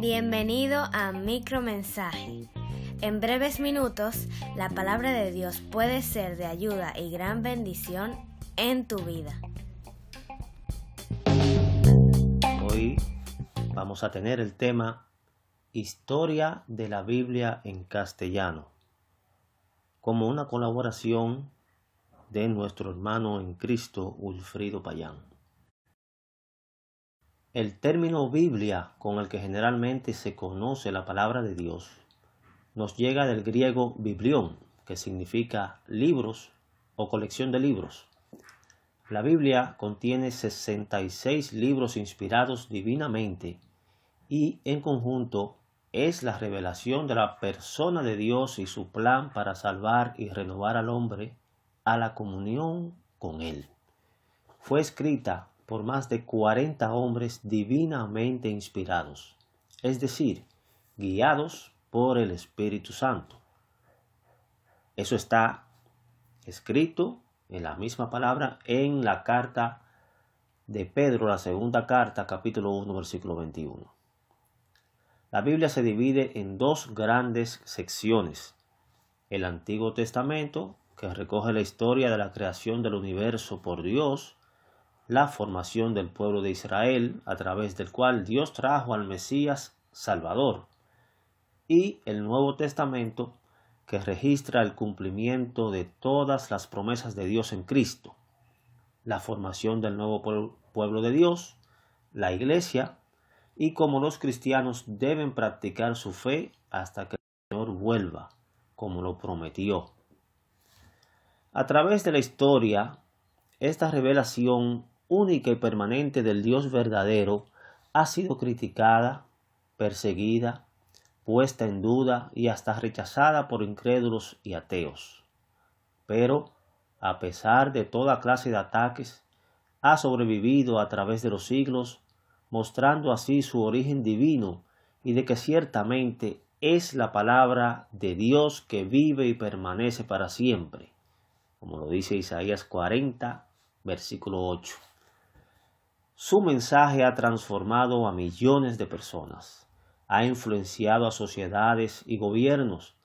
Bienvenido a Micromensaje. En breves minutos, la palabra de Dios puede ser de ayuda y gran bendición en tu vida. Hoy vamos a tener el tema Historia de la Biblia en castellano, como una colaboración de nuestro hermano en Cristo, Ulfrido Payán. El término Biblia, con el que generalmente se conoce la palabra de Dios, nos llega del griego biblión, que significa libros o colección de libros. La Biblia contiene 66 libros inspirados divinamente y en conjunto es la revelación de la persona de Dios y su plan para salvar y renovar al hombre a la comunión con Él. Fue escrita por más de 40 hombres divinamente inspirados, es decir, guiados por el Espíritu Santo. Eso está escrito en la misma palabra en la carta de Pedro, la segunda carta, capítulo 1, versículo 21. La Biblia se divide en dos grandes secciones. El Antiguo Testamento, que recoge la historia de la creación del universo por Dios, la formación del pueblo de Israel, a través del cual Dios trajo al Mesías Salvador, y el Nuevo Testamento, que registra el cumplimiento de todas las promesas de Dios en Cristo, la formación del nuevo pueblo de Dios, la Iglesia, y cómo los cristianos deben practicar su fe hasta que el Señor vuelva, como lo prometió. A través de la historia, esta revelación única y permanente del Dios verdadero ha sido criticada, perseguida, puesta en duda y hasta rechazada por incrédulos y ateos. Pero, a pesar de toda clase de ataques, ha sobrevivido a través de los siglos, mostrando así su origen divino y de que ciertamente es la palabra de Dios que vive y permanece para siempre, como lo dice Isaías 40, versículo 8. Su mensaje ha transformado a millones de personas ha influenciado a sociedades y gobiernos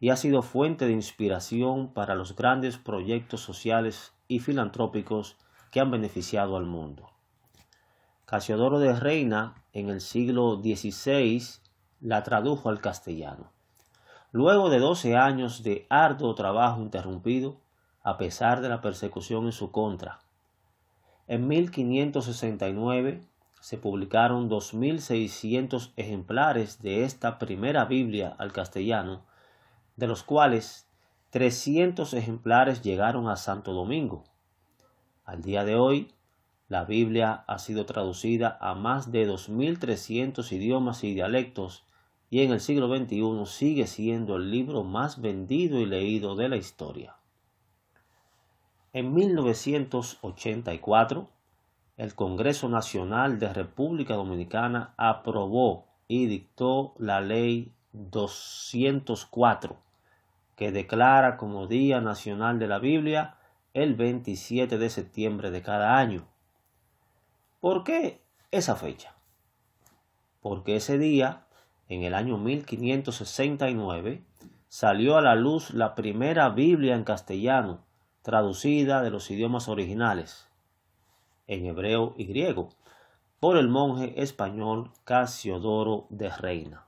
y ha sido fuente de inspiración para los grandes proyectos sociales y filantrópicos que han beneficiado al mundo. Casiodoro de Reina en el siglo XVI la tradujo al castellano. Luego de doce años de arduo trabajo interrumpido, a pesar de la persecución en su contra. En 1569 se publicaron 2.600 ejemplares de esta primera Biblia al castellano, de los cuales 300 ejemplares llegaron a Santo Domingo. Al día de hoy, la Biblia ha sido traducida a más de 2.300 idiomas y dialectos y en el siglo XXI sigue siendo el libro más vendido y leído de la historia. En 1984, el Congreso Nacional de República Dominicana aprobó y dictó la Ley 204, que declara como Día Nacional de la Biblia el 27 de septiembre de cada año. ¿Por qué esa fecha? Porque ese día, en el año 1569, salió a la luz la primera Biblia en castellano, traducida de los idiomas originales, en hebreo y griego, por el monje español Casiodoro de Reina.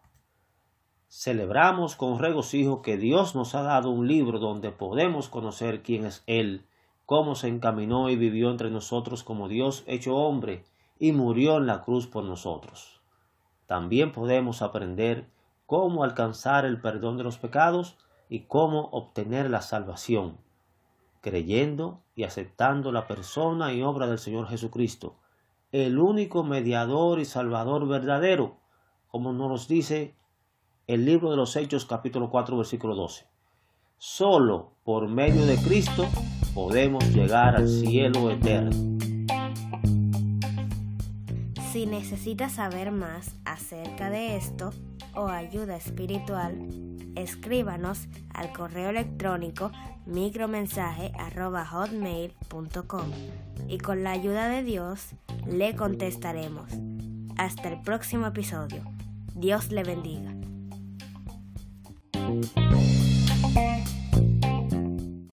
Celebramos con regocijo que Dios nos ha dado un libro donde podemos conocer quién es Él, cómo se encaminó y vivió entre nosotros como Dios hecho hombre y murió en la cruz por nosotros. También podemos aprender cómo alcanzar el perdón de los pecados y cómo obtener la salvación creyendo y aceptando la persona y obra del Señor Jesucristo, el único mediador y salvador verdadero, como nos dice el libro de los Hechos capítulo 4 versículo 12. Solo por medio de Cristo podemos llegar al cielo eterno. Si necesitas saber más acerca de esto o ayuda espiritual, escríbanos al correo electrónico micromensaje.hotmail.com y con la ayuda de Dios le contestaremos. Hasta el próximo episodio. Dios le bendiga.